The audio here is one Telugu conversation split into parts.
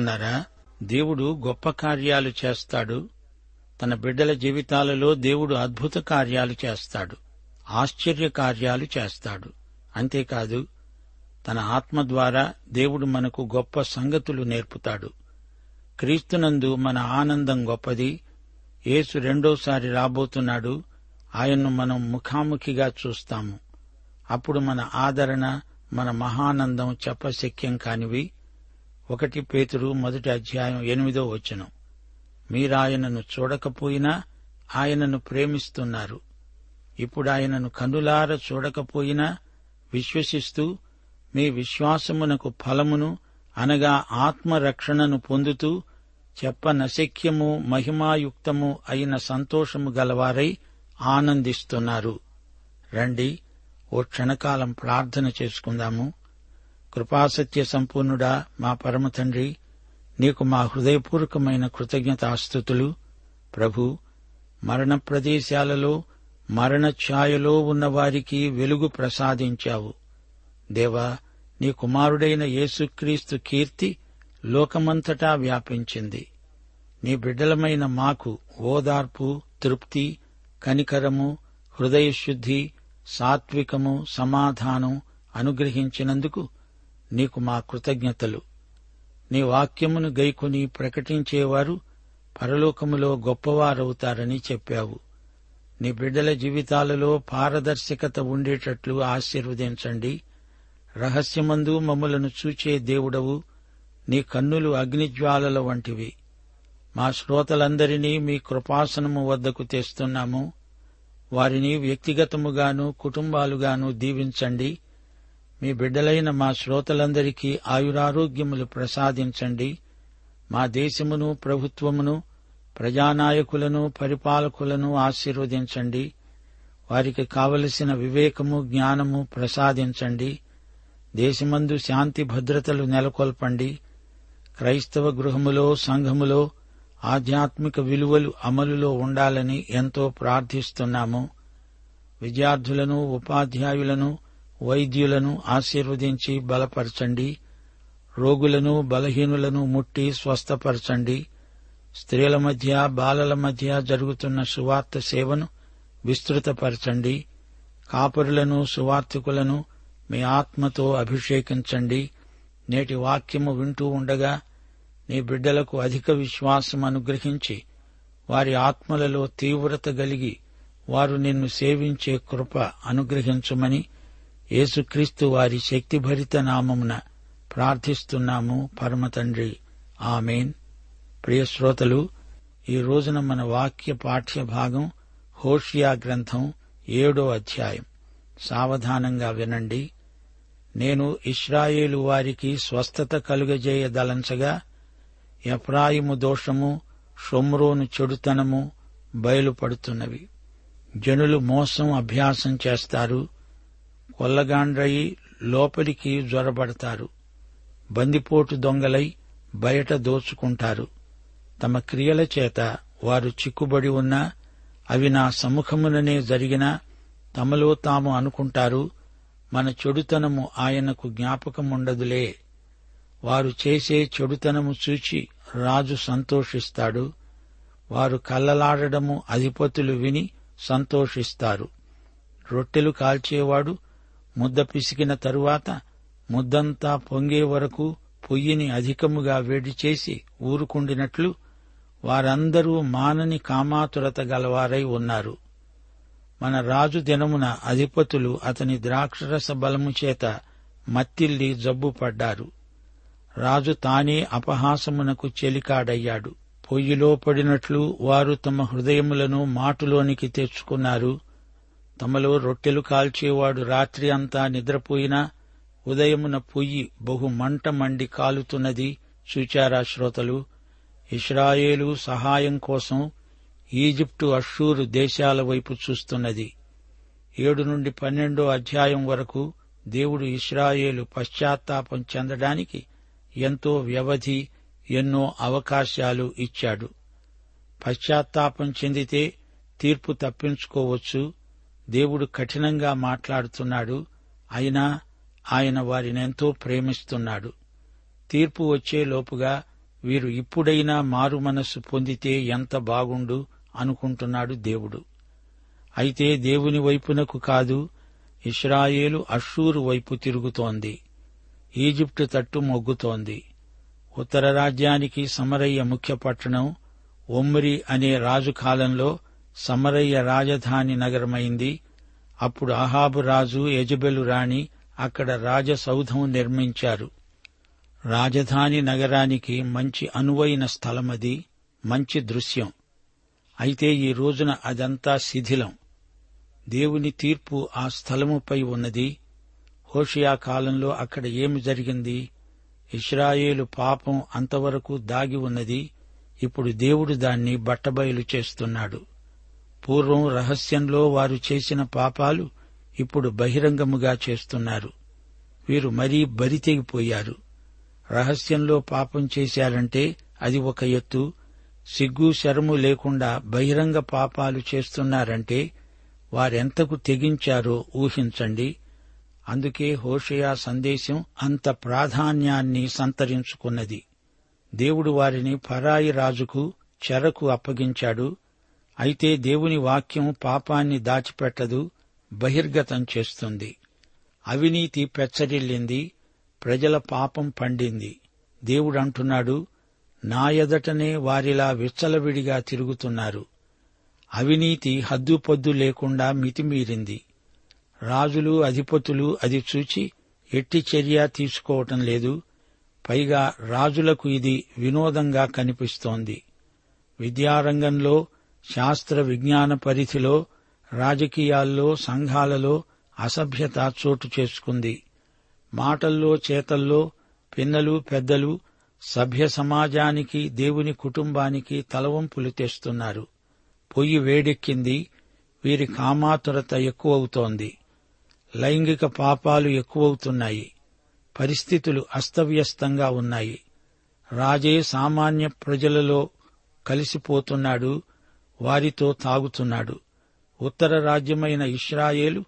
బావున్నారా దేవుడు గొప్ప కార్యాలు చేస్తాడు. తన బిడ్డల జీవితాలలో దేవుడు అద్భుత కార్యాలు చేస్తాడు. ఆశ్చర్య కార్యాలు చేస్తాడు. అంతేకాదు తన ఆత్మ ద్వారా దేవుడు మనకు గొప్ప సంగతులు నేర్పుతాడు. క్రీస్తునందు మన ఆనందం గొప్పది. యేసు రెండోసారి రాబోతున్నాడు. ఆయన్ను మనం ముఖాముఖిగా చూస్తాము. అప్పుడు మన ఆదరణ మన మహానందం చెప్పశక్యం కానివి ఒకటి పేతురు మొదటి అధ్యాయం ఎనిమిదో వచనం. మీరాయనను చూడకపోయినా ఆయనను ప్రేమిస్తున్నారు. ఇప్పుడు ఆయనను కనులార చూడకపోయినా విశ్వసిస్తూ మీ విశ్వాసమునకు ఫలమును అనగా ఆత్మరక్షణను పొందుతూ చెప్పనశక్యము మహిమాయుక్తము అయిన సంతోషము గలవారై ఆనందిస్తున్నారు. రండి ఓ క్షణకాలం ప్రార్థన చేసుకుందాము. కృపాసత్య సంపూర్ణుడా మా పరమ తండ్రి నీకు మా హృదయపూర్వకమైన కృతజ్ఞతాస్థుతులు ప్రభు మరణ ప్రదేశాలలో మరణ ఛాయలో ఉన్నవారికి వెలుగు ప్రసాదించావు. దేవా నీ కుమారుడైన యేసుక్రీస్తు కీర్తి లోకమంతటా వ్యాపించింది. నీ బిడ్డలమైన మాకు ఓదార్పు తృప్తి కనికరము హృదయశుద్ధి సాత్వికము సమాధానం అనుగ్రహించినందుకు నీకు మా కృతజ్ఞతలు. నీ వాక్యమును గైకొని ప్రకటించేవారు పరలోకములో గొప్పవారవుతారని చెప్పావు. నీ బిడ్డల జీవితాలలో పారదర్శకత ఉండేటట్లు ఆశీర్వదించండి. రహస్యమందు మమ్మలను చూచే దేవుడవు. నీ కన్నులు అగ్నిజ్వాలల వంటివి. మా శ్రోతలందరినీ మీ కృపాసనము వద్దకు తెస్తున్నాము. వారిని వ్యక్తిగతముగాను కుటుంబాలుగాను దీవించండి. మీ బిడ్డలైన మా శ్రోతలందరికీ ఆయురారోగ్యములు ప్రసాదించండి. మా దేశమును ప్రభుత్వమును ప్రజానాయకులను పరిపాలకులను ఆశీర్వదించండి. వారికి కావలసిన వివేకము జ్ఞానము ప్రసాదించండి. దేశమందు శాంతి భద్రతలు నెలకొల్పండి. క్రైస్తవ గృహములో సంఘములో ఆధ్యాత్మిక విలువలు అమలులో ఉండాలని ఎంతో ప్రార్థిస్తున్నాము. విద్యార్థులను ఉపాధ్యాయులను వైద్యులను ఆశీర్వదించి బలపరచండి. రోగులను బలహీనులను ముట్టి స్వస్థపరచండి. స్త్రీల మధ్య బాలల మధ్య జరుగుతున్న సువార్త సేవను విస్తృతపరచండి. కాపురులను సువార్థికులను మీ ఆత్మతో అభిషేకించండి. నేటి వాక్యము వింటూ ఉండగా నీ బిడ్డలకు అధిక విశ్వాసం అనుగ్రహించి వారి ఆత్మలలో తీవ్రత కలిగి వారు నిన్ను సేవించే కృప అనుగ్రహించుమని యేసుక్రీస్తు వారి శక్తిభరిత నామమున ప్రార్థిస్తున్నాము పరమతండ్రి ఆమెన్. ప్రియశ్రోతలు ఈ రోజున మన వాక్య పాఠ్య భాగం హోషియా గ్రంథం ఏడో అధ్యాయం. సావధానంగా వినండి. నేను ఇస్రాయేలు వారికి స్వస్థత కలుగజేయదలంచగా ఎఫ్రాయిము దోషము షొమ్రోను చెడుతనము బయలుపడుతున్నవి. జనులు మోసం అభ్యాసం చేస్తారు. కొల్లగాండ్రయి లోపలికి జ్వరబడతారు బందిపోటు దొంగలై బయట దోచుకుంటారు. తమ క్రియల చేత వారు చిక్కుబడి ఉన్నా అవి నా సముఖముననే జరిగినా తమలో తాము అనుకుంటారు మన చెడుతనము ఆయనకు జ్ఞాపకముండదులే. వారు చేసే చెడుతనము చూచి రాజు సంతోషిస్తాడు వారు కల్లలాడడము అధిపతులు విని సంతోషిస్తారు. రొట్టెలు కాల్చేవాడు ముద్ద పిసికిన తరువాత ముద్దంతా పొంగే వరకు పొయ్యిని అధికముగా వేడి చేసి ఊరుకుండినట్లు వారందరూ మానని కామాతురత గలవారై ఉన్నారు. మన రాజు దినమున అధిపతులు అతని ద్రాక్షరస బలము చేత మత్తిల్లి జబ్బుపడ్డారు రాజు తానే అపహాసమునకు చెలికాడయ్యాడు. పొయ్యిలో పడినట్లు వారు తమ హృదయములను మాటులోనికి తెచ్చుకున్నారు. తమలో రొట్టెలు కాల్చేవాడు రాత్రి అంతా నిద్రపోయినా ఉదయమున పొయ్యి బహు మంట మండి కాలుతున్నది. చూచారా శ్రోతలు? ఇస్రాయేలు సహాయం కోసం ఈజిప్టు అషూరు దేశాల వైపు చూస్తున్నది. ఏడు నుండి పన్నెండో అధ్యాయం వరకు దేవుడు ఇస్రాయేలు పశ్చాత్తాపం చెందడానికి ఎంతో వ్యవధి ఎన్నో అవకాశాలు ఇచ్చాడు. పశ్చాత్తాపం చెందితే తీర్పు తప్పించుకోవచ్చు. దేవుడు కఠినంగా మాట్లాడుతున్నాడు. అయినా ఆయన వారినెంతో ప్రేమిస్తున్నాడు. తీర్పు వచ్చే లోపుగా వీరు ఇప్పుడైనా మారు మనస్సు పొందితే ఎంత బాగుండు అనుకుంటున్నాడు దేవుడు. అయితే దేవుని వైపునకు కాదు ఇస్రాయేలు అషూరు వైపు తిరుగుతోంది. ఈజిప్టు తట్టు మొగ్గుతోంది. ఉత్తర రాజ్యానికి సమరయ్య ముఖ్య పట్టణం ఒమ్రి అనే రాజు కాలంలో సమరయ్య రాజధాని నగరమైంది. అప్పుడు అహాబు రాజు యజబెలు రాణి అక్కడ రాజసౌధం నిర్మించారు. రాజధాని నగరానికి మంచి అనువైన స్థలమది మంచి దృశ్యం. అయితే ఈ రోజున అదంతా శిథిలం. దేవుని తీర్పు ఆ స్థలముపై ఉన్నది. హోషియా కాలంలో అక్కడ ఏమి జరిగింది? ఇస్రాయేలు పాపం అంతవరకు దాగి ఉన్నది. ఇప్పుడు దేవుడు దాన్ని బట్టబయలు చేస్తున్నాడు. పూర్వం రహస్యంలో వారు చేసిన పాపాలు ఇప్పుడు బహిరంగముగా చేస్తున్నారు. వీరు మరీ బరితెగిపోయారు రహస్యంలో పాపం చేశారంటే అది ఒక ఎత్తు. సిగ్గు శరము లేకుండా బహిరంగ పాపాలు చేస్తున్నారంటే వారెంతకు తెగించారో ఊహించండి. అందుకే హోషయా సందేశం అంత ప్రాధాన్యాన్ని సంతరించుకున్నది. దేవుడు వారిని పరాయి రాజుకు చెరకు అప్పగించాడు. అయితే దేవుని వాక్యం పాపాన్ని దాచిపెట్టదు బహిర్గతం చేస్తుంది. అవినీతి పెచ్చరిల్లింది ప్రజల పాపం పండింది. దేవుడంటున్నాడు నా ఎదటనే వారిలా విచ్చలవిడిగా తిరుగుతున్నారు. అవినీతి హద్దుపొద్దు లేకుండా మితిమీరింది. రాజులు అధిపతులు అది చూచి ఎట్టి చర్య తీసుకోవటం లేదు పైగా రాజులకు ఇది వినోదంగా కనిపిస్తోంది. విద్యారంగంలో శాస్త్ర విజ్ఞాన పరిధిలో రాజకీయాల్లో సంఘాలలో అసభ్యత చోటు చేసుకుంది. మాటల్లో చేతల్లో పిన్నలు పెద్దలు సభ్య సమాజానికి దేవుని కుటుంబానికి తలవంపులు తెస్తున్నారు. పొయ్యి వేడెక్కింది వీరి కామాతురత ఎక్కువవుతోంది. లైంగిక పాపాలు ఎక్కువవుతున్నాయి. పరిస్థితులు అస్తవ్యస్తంగా ఉన్నాయి. రాజే సామాన్య ప్రజలలో కలిసిపోతున్నాడు వారితో తాగుతున్నాడు. ఉత్తర రాజ్యమైన ఇష్రాయేలు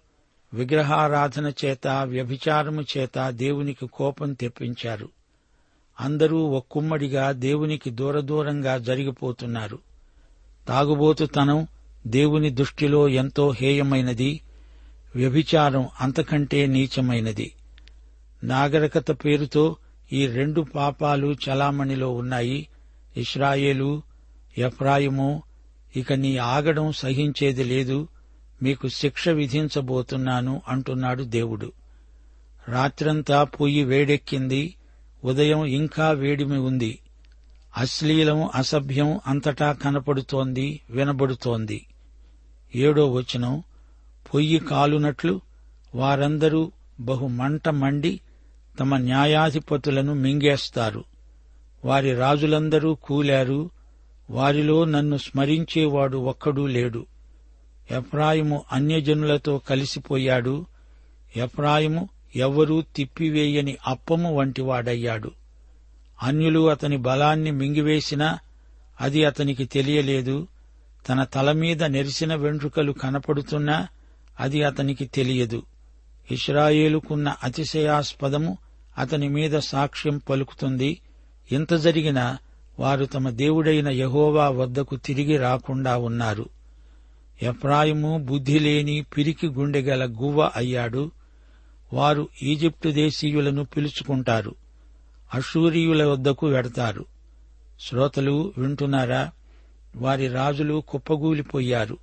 విగ్రహారాధన చేత వ్యభిచారము చేత దేవునికి కోపం తెప్పించారు. అందరూ ఒక్కుమ్మడిగా దేవునికి దూరదూరంగా జరిగిపోతున్నారు. తాగుబోతుతనం దేవుని దృష్టిలో ఎంతో హేయమైనది. వ్యభిచారం అంతకంటే నీచమైనది. నాగరికత పేరుతో ఈ రెండు పాపాలు చలామణిలో ఉన్నాయి. ఇస్రాయేలు ఎఫ్రాయిము ఇక నీ ఆగడం సహించేది లేదు మీకు శిక్ష విధించబోతున్నాను అంటున్నాడు దేవుడు. రాత్రంతా పొయ్యి వేడెక్కింది ఉదయం ఇంకా వేడిమి ఉంది. అశ్లీలం అసభ్యం అంతటా కనపడుతోంది వినబడుతోంది. ఏడో వచనం పొయ్యి కాలునట్లు వారందరూ బహు మంట మండి తమ న్యాయాధిపతులను మింగేస్తారు. వారి రాజులందరూ కూలారు వారిలో నన్ను స్మరించేవాడు ఒక్కడూ లేడు. ఎఫ్రాయిము అన్యజనులతో కలిసిపోయాడు. ఎఫ్రాయిము ఎవ్వరూ తిప్పివేయని అప్పము వంటివాడయ్యాడు. అన్యులు అతని బలాన్ని మింగివేసినా అది అతనికి తెలియలేదు. తన తలమీద నెరిసిన వెంట్రుకలు కనపడుతున్నా అది అతనికి తెలియదు. ఇస్రాయేలుకున్న అతిశయాస్పదము అతని మీద సాక్ష్యం పలుకుతుంది. ఇంత జరిగినా వారు తమ దేవుడైన యహోవా వద్దకు తిరిగి రాకుండా ఉన్నారు. ఎఫ్రాయిము బుద్ధిలేని పిరికి గుండెగల గువ్వ అయ్యాడు. వారు ఈజిప్టు దేశీయులను పిలుచుకుంటారు. అషూరియుల వద్దకు వెడతారు. శ్రోతలు వింటున్నారా? వారి రాజులు కుప్పగూలిపోయారు.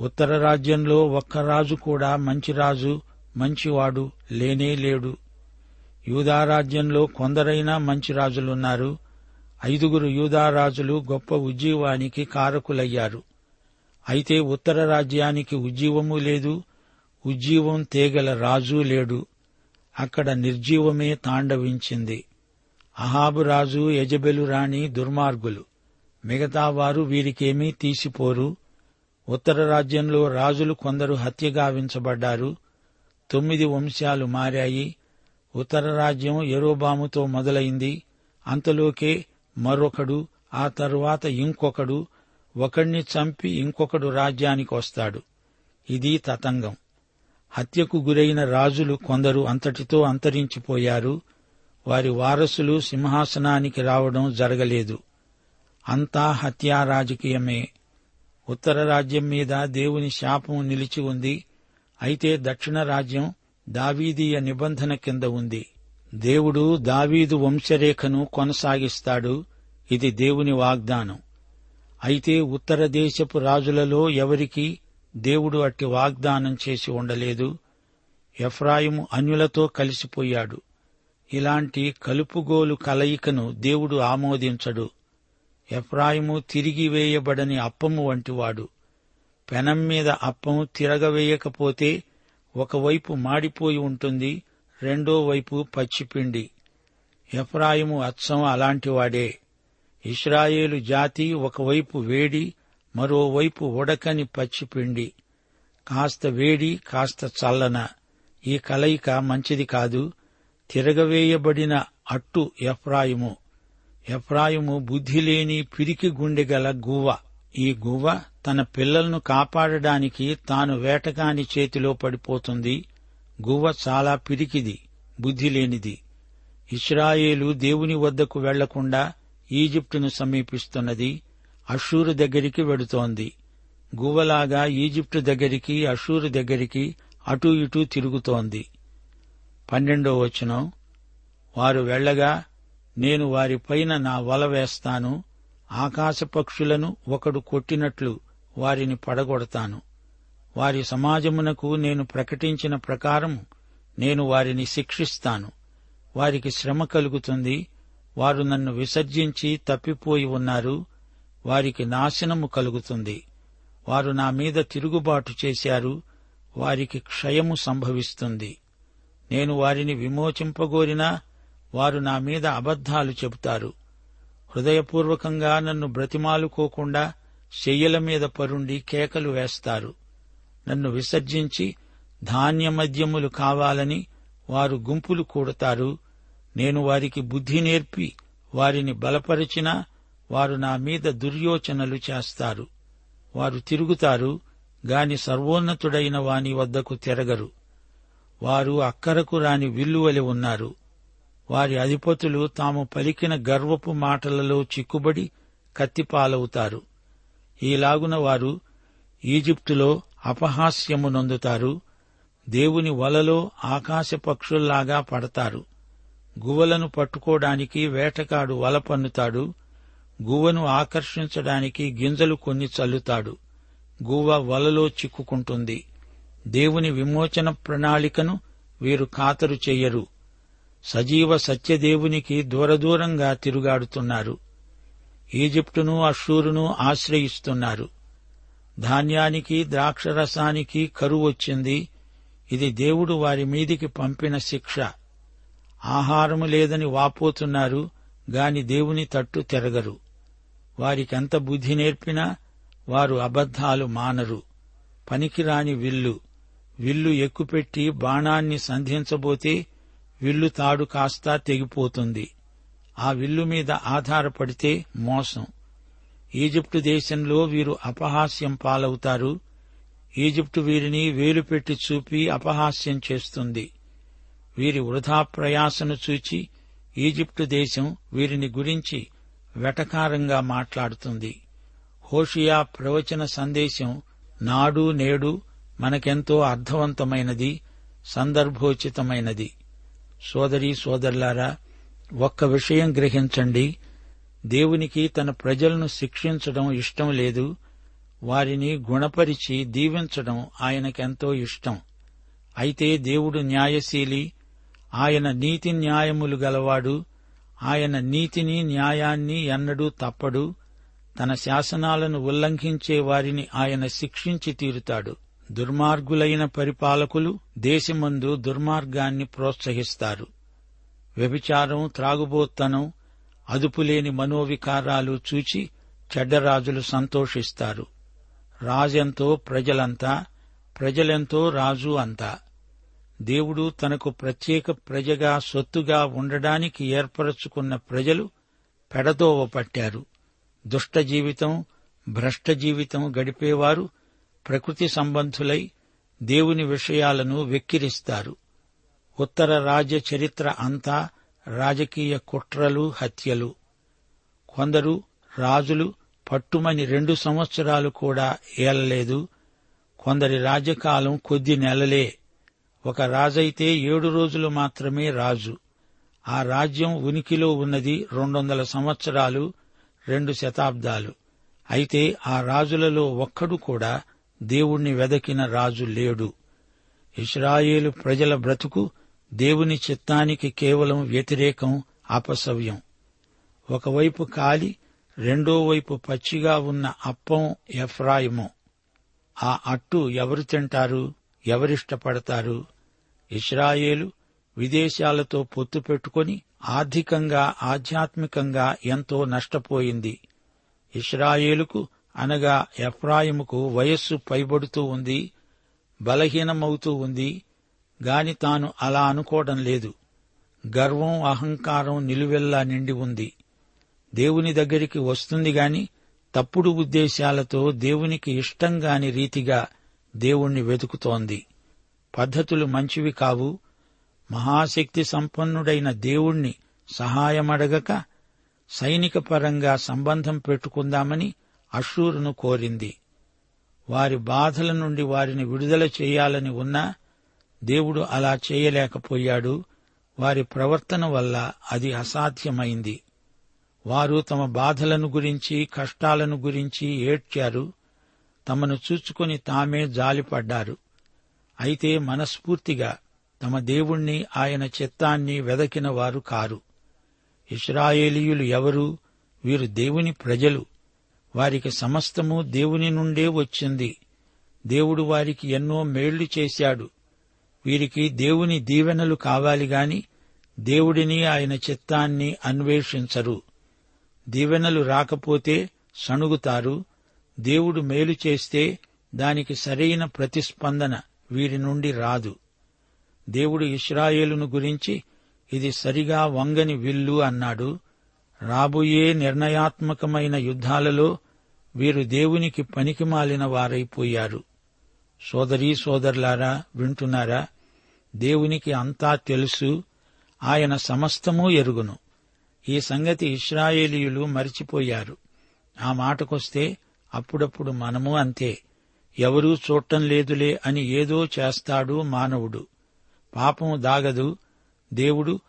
ఉత్తర రాజ్యంలో ఒక్క రాజు కూడా మంచి రాజు మంచివాడు లేనే లేడు. యూదారాజ్యంలో కొందరైనా మంచి రాజులున్నారు. ఐదుగురు యూదారాజులు గొప్ప ఉజ్జీవానికి కారకులయ్యారు. అయితే ఉత్తర రాజ్యానికి ఉజ్జీవము లేదు ఉజ్జీవం తేగల రాజు లేడు. అక్కడ నిర్జీవమే తాండవించింది. అహాబు రాజు యజబెలు రాణి దుర్మార్గులు. మిగతా వారు వీరికేమీ తీసిపోరు. ఉత్తర రాజ్యంలో రాజులు కొందరు హత్యగావించబడ్డారు తొమ్మిది వంశాలు మారాయి. ఉత్తర రాజ్యం ఎరోబాముతో మొదలైంది. అంతలోకే మరొకడు ఆ తరువాత ఇంకొకడు ఒకణ్ణి చంపి ఇంకొకడు రాజ్యానికి వస్తాడు. ఇది తతంగం. హత్యకు గురైన రాజులు కొందరు అంతటితో అంతరించిపోయారు. వారి వారసులు సింహాసనానికి రావడం జరగలేదు. అంతా హత్యా రాజకీయమే. ఉత్తర రాజ్యం మీద దేవుని శాపం నిలిచి ఉంది. అయితే దక్షిణ రాజ్యం దావీదీయ నిబంధన కింద ఉంది. దేవుడు దావీదు వంశరేఖను కొనసాగిస్తాడు. ఇది దేవుని వాగ్దానం. అయితే ఉత్తర దేశపు రాజులలో ఎవరికీ దేవుడు అట్టి వాగ్దానం చేసి ఉండలేదు. ఎఫ్రాయిము అన్యులతో కలిసిపోయాడు. ఇలాంటి కలుపుగోలు కలయికను దేవుడు ఆమోదించడు. ఎఫ్రాయిము తిరిగి వేయబడని అప్పము వంటివాడు. పెనం మీద అప్పము తిరగవేయకపోతే ఒకవైపు మాడిపోయి ఉంటుంది రెండో వైపు పచ్చిపిండి. ఎఫ్రాయిము అచ్చం అలాంటివాడే ఇస్రాయేలు జాతి ఒకవైపు వేడి మరోవైపు ఉడకని పచ్చిపిండి. కాస్త వేడి కాస్త చల్లన. ఈ కలయిక మంచిది కాదు. తిరగవేయబడిన అట్టు ఎఫ్రాయిము. ఎఫ్రాయిము బుద్ధిలేని పిరికి గుండెగల గువ్వ. ఈ గువ్వ తన పిల్లలను కాపాడడానికి తాను వేటగాని చేతిలో పడిపోతుంది. గువ్వ చాలా పిరికిది బుద్ధిలేనిది ఇస్రాయేలు దేవుని వద్దకు వెళ్ళకుండా ఈజిప్టును సమీపిస్తున్నది అషూరు దగ్గరికి వెడుతోంది. గువ్వలాగా ఈజిప్టు దగ్గరికి అషూరు దగ్గరికి అటూ ఇటూ తిరుగుతోంది. పన్నెండో వచనం. వారు వెళ్ళగా నేను వారిపైన నా వల వేస్తాను ఆకాశ పక్షులను ఒకడు కొట్టినట్లు వారిని పడగొడతాను. వారి సమాజమునకు నేను ప్రకటించిన ప్రకారం నేను వారిని శిక్షిస్తాను. వారికి శ్రమ కలుగుతుంది. వారు నన్ను విసర్జించి తప్పిపోయి ఉన్నారు. వారికి నాశనము కలుగుతుంది. వారు నా మీద తిరుగుబాటు చేశారు. వారికి క్షయము సంభవిస్తుంది. నేను వారిని విమోచింపగోరినా వారు నా మీద అబద్ధాలు చెబుతారు. హృదయపూర్వకంగా నన్ను బ్రతిమాలుకోకుండా శయ్యల మీద పరుండి కేకలు వేస్తారు. నన్ను విసర్జించి ధాన్యమద్యములు కావాలని వారు గుంపులు కూడతారు. నేను వారికి బుద్ధి నేర్పి వారిని బలపరిచినా వారు నా మీద దుర్యోచనలు చేస్తారు. వారు తిరుగుతారు గాని సర్వోన్నతుడైన వాని వద్దకు తిరగరు. వారు అక్కరకు రాని విల్లువలి ఉన్నారు. వారి అధిపతులు తాము పలికిన గర్వపు మాటలలో చిక్కుబడి కత్తిపాలవుతారు. ఈలాగున వారు ఈజిప్టులో అపహాస్యము నొందుతారు దేవుని వలలో ఆకాశ పక్షుల్లాగా పడతారు. గువ్వలను పట్టుకోవడానికి వేటగాడు వల పన్నుతాడు. గువ్వను ఆకర్షించడానికి గింజలు కొన్ని చల్లుతాడు. గువ్వ వలలో చిక్కుకుంటుంది. దేవుని విమోచన ప్రణాళికను వీరు ఖాతరు చెయ్యరు. సజీవ సత్యదేవునికి దూరదూరంగా తిరుగాడుతున్నారు. ఈజిప్టును అషూరును ఆశ్రయిస్తున్నారు. ధాన్యానికి ద్రాక్షరసానికి కరువు వచ్చింది. ఇది దేవుడు వారి మీదికి పంపిన శిక్ష. ఆహారము లేదని వాపోతున్నారు గాని దేవుని తట్టు తిరగరు. వారికెంత బుద్ధి నేర్పినా వారు అబద్ధాలు మానరు. పనికిరాని విల్లు. విల్లు ఎక్కుపెట్టి బాణాన్ని సంధించబోతే విల్లు తాడు కాస్తా తెగిపోతుంది. ఆ విల్లు మీద ఆధారపడితే మోసం. ఈజిప్టు దేశంలో వీరు అపహాస్యం పాలవుతారు. ఈజిప్టు వీరిని వేలు పెట్టి చూపి అపహాస్యం చేస్తుంది. వీరి వృధా ప్రయాసను చూచి ఈజిప్టు దేశం వీరిని గురించి వెటకారంగా మాట్లాడుతుంది. హోషియా ప్రవచన సందేశం నాడు నేడు మనకెంతో అర్థవంతమైనది సందర్భోచితమైనది. సోదరీ సోదరులారా ఒక్క విషయం గ్రహించండి. దేవునికి తన ప్రజలను శిక్షించడం ఇష్టం లేదు. వారిని గుణపరిచి దీవించడం ఆయనకెంతో ఇష్టం. అయితే దేవుడు న్యాయశీలి ఆయన నీతి న్యాయములు గలవాడు ఆయన నీతిని న్యాయాన్ని ఎన్నడూ తప్పడు తన శాసనాలను ఉల్లంఘించే వారిని ఆయన శిక్షించి తీరుతాడు. దుర్మార్గులైన పరిపాలకులు దేశమందు దుర్మార్గాన్ని ప్రోత్సహిస్తారు. వ్యభిచారం త్రాగుబోత్తనం అదుపులేని మనోవికారాలు చూచి చెడ్డరాజులు సంతోషిస్తారు. రాజెంతో ప్రజలంతా ప్రజలెంతో రాజు అంతా. దేవుడు తనకు ప్రత్యేక ప్రజగా సొత్తుగా ఉండడానికి ఏర్పరచుకున్న ప్రజలు పెడదోవ పట్టారు. దుష్ట జీవితం భ్రష్ట జీవితం గడిపేవారు ప్రకృతి సంబంధులై దేవుని విషయాలను వెక్కిరిస్తారు. ఉత్తర రాజ్య చరిత్ర అంతా రాజకీయ కుట్రలు హత్యలు. కొందరు రాజులు పట్టుమని రెండు సంవత్సరాలు కూడా ఏలలేదు. కొందరి రాజ్యకాలం కొద్ది నెలలే. ఒక రాజైతే ఏడు రోజులు మాత్రమే రాజు. ఆ రాజ్యం ఉనికిలో ఉన్నది రెండొందల సంవత్సరాలు రెండు శతాబ్దాలు. అయితే ఆ రాజులలో ఒక్కడు కూడా దేవుణ్ణి వెదకిన రాజు లేడు. ఇస్రాయేలు ప్రజల బ్రతుకు దేవుని చిత్తానికి కేవలం వ్యతిరేకం అపసవ్యం. ఒకవైపు కాలి రెండో వైపు పచ్చిగా ఉన్న అప్పం ఎఫ్రాయిము. ఆ అట్టు ఎవరు తింటారు ఎవరిష్టపడతారు? ఇస్రాయేలు విదేశాలతో పొత్తు పెట్టుకుని ఆర్థికంగా ఆధ్యాత్మికంగా ఎంతో నష్టపోయింది. ఇస్రాయేలుకు అనగా ఎఫ్రాయిముకు వయస్సు పైబడుతూ ఉంది బలహీనమవుతూ ఉంది గాని తాను అలా అనుకోవడం లేదు. గర్వం అహంకారం నిలువెల్లా నిండి ఉంది. దేవుని దగ్గరికి వస్తుంది గాని తప్పుడు ఉద్దేశాలతో దేవునికి ఇష్టంగాని రీతిగా దేవుణ్ణి వెతుకుతోంది. పద్ధతులు మంచివి కావు. మహాశక్తి సంపన్నుడైన దేవుణ్ణి సహాయమడగక సైనిక పరంగా సంబంధం పెట్టుకుందామని అషూరును కోరింది. వారి బాధల నుండి వారిని విడుదల చేయాలని ఉన్నా దేవుడు అలా చేయలేకపోయాడు. వారి ప్రవర్తన వల్ల అది అసాధ్యమైంది. వారు తమ బాధలను గురించి కష్టాలను గురించి ఏడ్చారు. తమను చూచుకొని తామే జాలిపడ్డారు. అయితే మనస్ఫూర్తిగా తమ దేవుణ్ణి ఆయన చిత్తాన్ని వెదకిన వారు కారు. ఇస్రాయేలీయులు ఎవరు? వీరు దేవుని ప్రజలు. వారికి సమస్తము దేవుని నుండే వచ్చింది. దేవుడు వారికి ఎన్నో మేళ్ళు చేశాడు. వీరికి దేవుని దీవెనలు కావాలి గాని దేవుడిని ఆయన చిత్తాన్ని అన్వేషించరు. దీవెనలు రాకపోతే సణుగుతారు. దేవుడు మేలు చేస్తే దానికి సరైన ప్రతిస్పందన వీరి నుండి రాదు. దేవుడు ఇస్రాయేలును గురించి ఇది సరిగా వంగని విల్లు అన్నాడు. రాబోయే నిర్ణయాత్మకమైన యుద్ధాలలో వీరు దేవునికి పనికిమాలిన వారైపోయారు. సోదరీ సోదరులారా వింటున్నారా? దేవునికి అంతా తెలుసు ఆయన సమస్తమూ ఎరుగును. ఈ సంగతి ఇస్రాయేలీయులు మరిచిపోయారు. ఆ మాటకొస్తే అప్పుడప్పుడు మనము అంతే. ఎవరూ చూడటం లేదులే అని ఏదో చేస్తాడు మానవుడు. పాపం దాగదు దేవుడు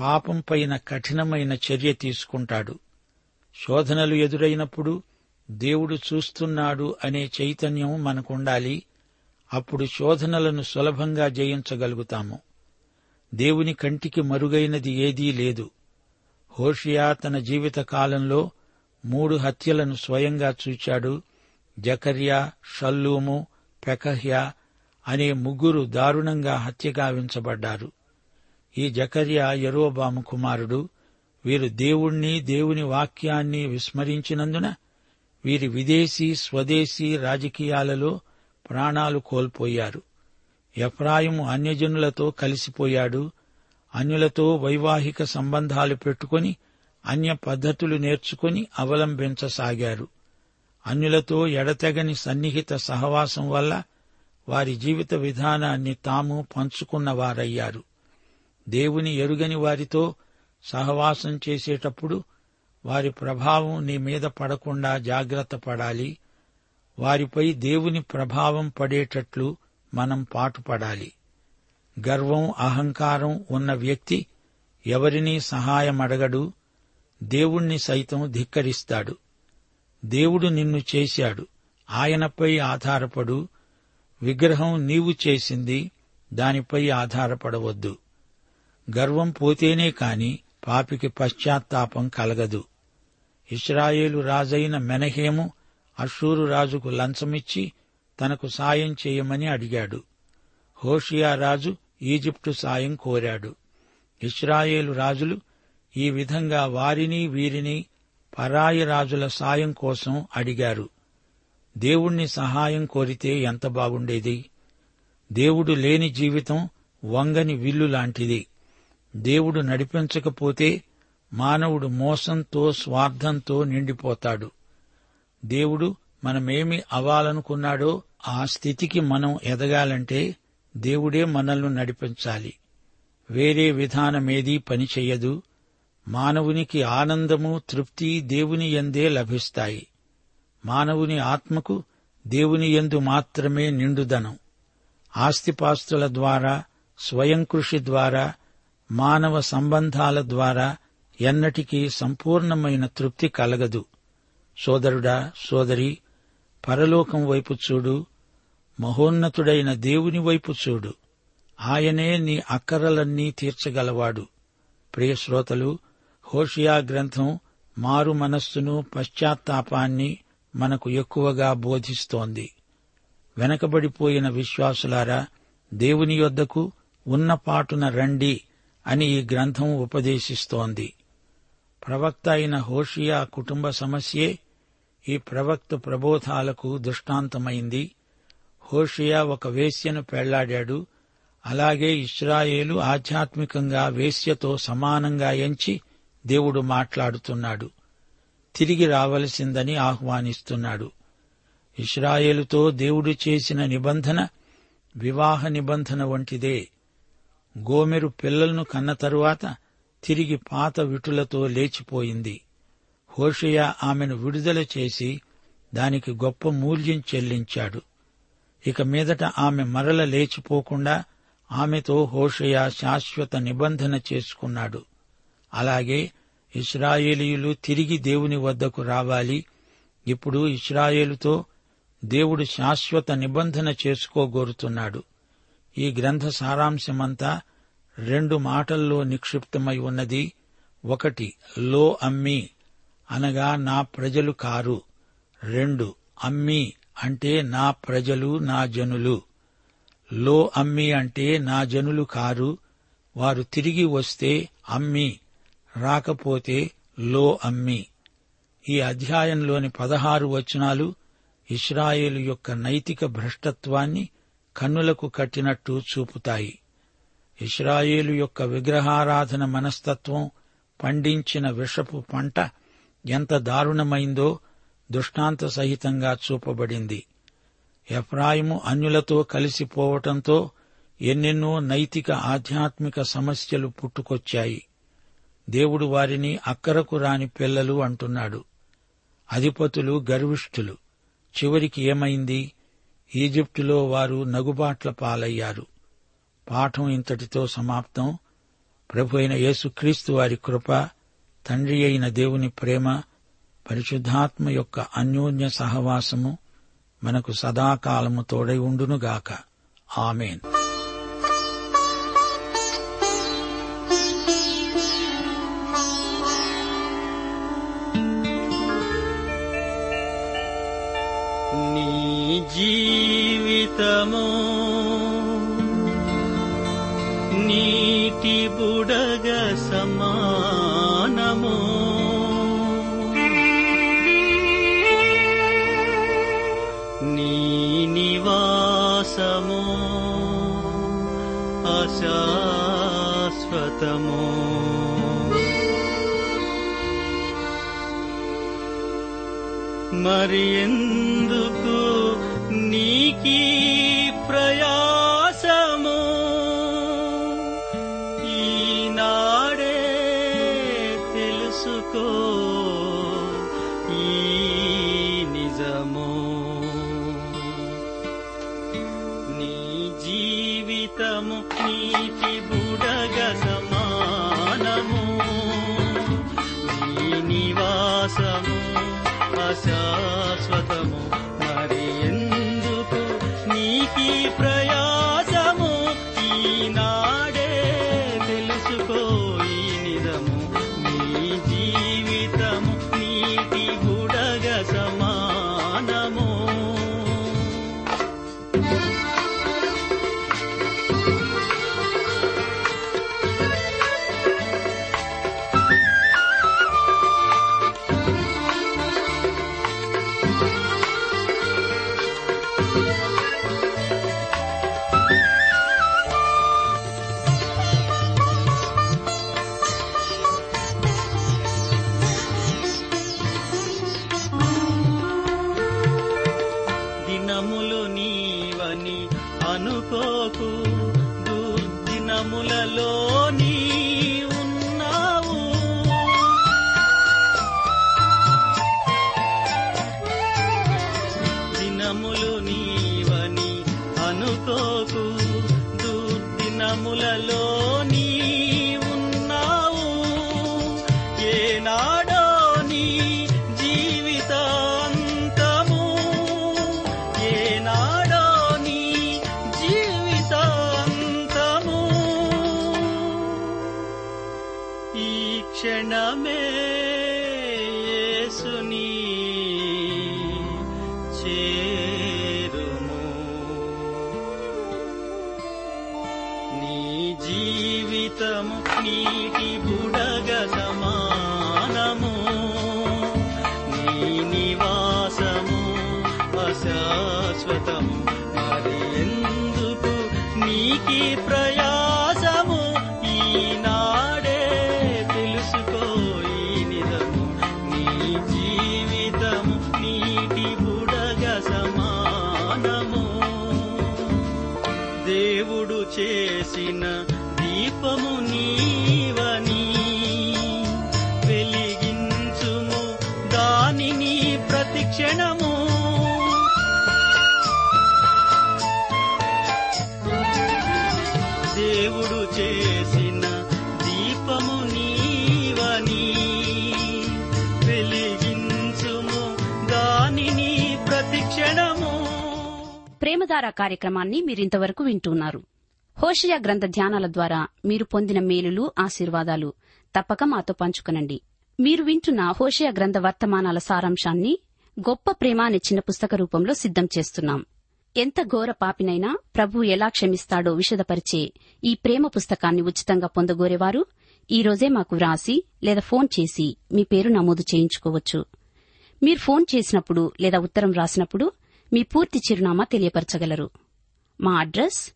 పాపం పైన కఠినమైన చర్య తీసుకుంటాడు. శోధనలు ఎదురైనప్పుడు దేవుడు చూస్తున్నాడు అనే చైతన్యం మనకుండాలి. అప్పుడు శోధనలను సులభంగా జయించగలుగుతాము. దేవుని కంటికి మరుగైనది ఏదీ లేదు. హోషియా తన జీవిత కాలంలో మూడు హత్యలను స్వయంగా చూచాడు. జకర్యా షల్లూము పెకహ్యా అనే ముగ్గురు దారుణంగా హత్యగావించబడ్డారు. ఈ జకర్యా యరోబాము కుమారుడు వీరు దేవుణ్ణి దేవుని వాక్యాన్ని విస్మరించినందున వీరి విదేశీ స్వదేశీ రాజకీయాలలో ప్రాణాలు కోల్పోయారు. ఎఫ్రాయిము అన్యజనులతో కలిసిపోయాడు. అన్యులతో వైవాహిక సంబంధాలు పెట్టుకొని అన్య పద్ధతులు నేర్చుకుని అవలంబించసాగారు. అన్యులతో ఎడతెగని సన్నిహిత సహవాసం వల్ల వారి జీవిత విధానాన్ని తాము పంచుకున్నవారయ్యారు. దేవుని ఎరుగని వారితో సహవాసం చేసేటప్పుడు వారి ప్రభావం నీ మీద పడకుండా జాగ్రత్త పడాలి. వారిపై దేవుని ప్రభావం పడేటట్లు మనం పాటుపడాలి. గర్వం అహంకారం ఉన్న వ్యక్తి ఎవరినీ సహాయం అడగడు దేవుణ్ణి సైతం ధిక్కరిస్తాడు. దేవుడు నిన్ను చేశాడు ఆయనపై ఆధారపడు విగ్రహం నీవు చేసింది దానిపై ఆధారపడవద్దు. గర్వం పోతేనే కాని పాపికి పశ్చాత్తాపం కలగదు. ఇస్రాయేలు రాజైన మెనహేము అషూరు రాజుకు లంచమిచ్చి తనకు సాయం చేయమని అడిగాడు. హోషియా రాజు ఈజిప్టు సాయం కోరాడు. ఇస్రాయేలు రాజులు ఈ విధంగా వారిని వీరిని పరాయి రాజుల సాయం కోసం అడిగారు. దేవుణ్ణి సహాయం కోరితే ఎంత బాగుండేది? దేవుడు లేని జీవితం వంగని విల్లు లాంటిది. దేవుడు నడిపించకపోతే మానవుడు మోసంతో స్వార్థంతో నిండిపోతాడు. దేవుడు మనమేమి అవ్వాలనుకున్నాడో ఆ స్థితికి మనం ఎదగాలంటే దేవుడే మనల్ని నడిపించాలి. వేరే విధానమేదీ పనిచెయ్యదు మానవునికి ఆనందము తృప్తి దేవుని ఎందే లభిస్తాయి. మానవుని ఆత్మకు దేవుని యందు మాత్రమే నిండుదనం. ఆస్తిపాస్తుల ద్వారా స్వయం కృషి ద్వారా మానవ సంబంధాల ద్వారా ఎన్నటికీ సంపూర్ణమైన తృప్తి కలగదు. సోదరుడా సోదరి పరలోకం వైపు చూడు మహోన్నతుడైన దేవుని వైపు చూడు. ఆయనే నీ అక్కరలన్నీ తీర్చగలవాడు. ప్రియశ్రోతలు హోషియా గ్రంథం మారు మనస్సును పశ్చాత్తాపాన్ని మనకు ఎక్కువగా బోధిస్తోంది. వెనకబడిపోయిన విశ్వాసులారా దేవుని యొద్దకు ఉన్నపాటున రండి అని ఈ గ్రంథం ఉపదేశిస్తోంది. ప్రవక్త అయిన హోషియా కుటుంబ సమస్యే ఈ ప్రవక్త ప్రబోధాలకు దృష్టాంతమైంది. హోషియా ఒక వేశ్యను పెళ్ళాడాడు. అలాగే ఇస్రాయేలు ఆధ్యాత్మికంగా వేశ్యతో సమానంగా ఎంచి దేవుడు మాట్లాడుతున్నాడు. తిరిగి రావలసిందని ఆహ్వానిస్తున్నాడు. ఇస్రాయేలుతో దేవుడు చేసిన నిబంధన వివాహ నిబంధన వంటిదే. గోమెరు పిల్లలను కన్న తరువాత తిరిగి పాత విటులతో లేచిపోయింది. హోషయ ఆమెను విడుదల చేసి దానికి గొప్ప మూల్యం చెల్లించాడు. ఇక మీదట ఆమె మరల లేచిపోకుండా ఆమెతో హోషయ శాశ్వత నిబంధన చేసుకున్నాడు. అలాగే ఇస్రాయేలీయులు తిరిగి దేవుని వద్దకు రావాలి. ఇప్పుడు ఇస్రాయేలుతో దేవుడు శాశ్వత నిబంధన చేసుకోగోరుతున్నాడు. ఈ గ్రంథ సారాంశమంతా రెండు మాటల్లో నిక్షిప్తమై ఉన్నది. ఒకటి లో అమ్మి. అనగా నా ప్రజలు కారు. రెండు అమ్మి అంటే నా ప్రజలు నా జనులు. లో అమ్మి అంటే నా జనులు కారు. వారు తిరిగి వస్తే అమ్మి రాకపోతే లో అమ్మి. ఈ అధ్యాయంలోని పదహారు వచనాలు ఇస్రాయేలు యొక్క నైతిక భ్రష్టత్వాన్ని కన్నులకు కట్టినట్టు చూపుతాయి. ఇస్రాయేలు యొక్క విగ్రహారాధన మనస్తత్వం పండించిన విషపు పంట ఎంత దారుణమైందో దృష్టాంత సహితంగా చూపబడింది. ఎఫ్రాయిము అన్యులతో కలిసిపోవటంతో ఎన్నెన్నో నైతిక ఆధ్యాత్మిక సమస్యలు పుట్టుకొచ్చాయి. దేవుడు వారిని అక్కరకు రాని పిల్లలు అంటున్నాడు. అధిపతులు గర్విష్ఠులు. చివరికి ఏమైంది? ఈజిప్టులో వారు నగుబాట్ల పాలయ్యారు. పాఠం ఇంతటితో సమాప్తం. ప్రభు అయిన యేసుక్రీస్తు వారి కృప తండ్రి అయిన దేవుని ప్రేమ పరిశుద్ధాత్మ యొక్క అన్యోన్య సహవాసము మనకు సదాకాలము తోడై ఉండునుగాక. ఆమెన్. జీవితము నీటి బుడ మరి सया చేసిన దీపము నీవని. వెలిగించుము దానిని ప్రతిక్షణము దేవుడు చేసిన దీపము నీవని. వెలిగించుము దానిని ప్రతిక్షణము ప్రేమధార కార్యక్రమాన్ని మీరింతవరకు వింటున్నారు. హోషయ గ్రంథ ధ్యానాల ద్వారా మీరు పొందిన మేలులు ఆశీర్వాదాలు. తప్పక మాతో పంచుకునండి. మీరు వింటున్న హోషయ గ్రంథ వర్తమానాల సారాంశాన్ని గొప్ప ప్రేమ అనే చిన్న పుస్తక రూపంలో సిద్ధం చేస్తున్నాం. ఎంత ఘోర పాపినైనా ప్రభు ఎలా క్షమిస్తాడో విషదపరిచే ఈ ప్రేమ పుస్తకాన్ని ఉచితంగా పొందగోరేవారు ఈ రోజే మాకు వ్రాసి లేదా ఫోన్ చేసి మీ పేరు నమోదు చేయించుకోవచ్చు. మీరు ఫోన్ చేసినప్పుడు లేదా ఉత్తరం రాసినప్పుడు మీ పూర్తి చిరునామా తెలియపరచగలరు. మా address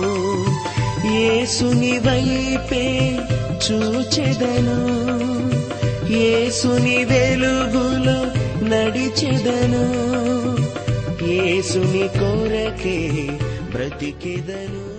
యేసుని వైపే చూచెదను. యేసుని వెలుగులో నడిచెదను. యేసుని కోరకే బ్రతికెదను.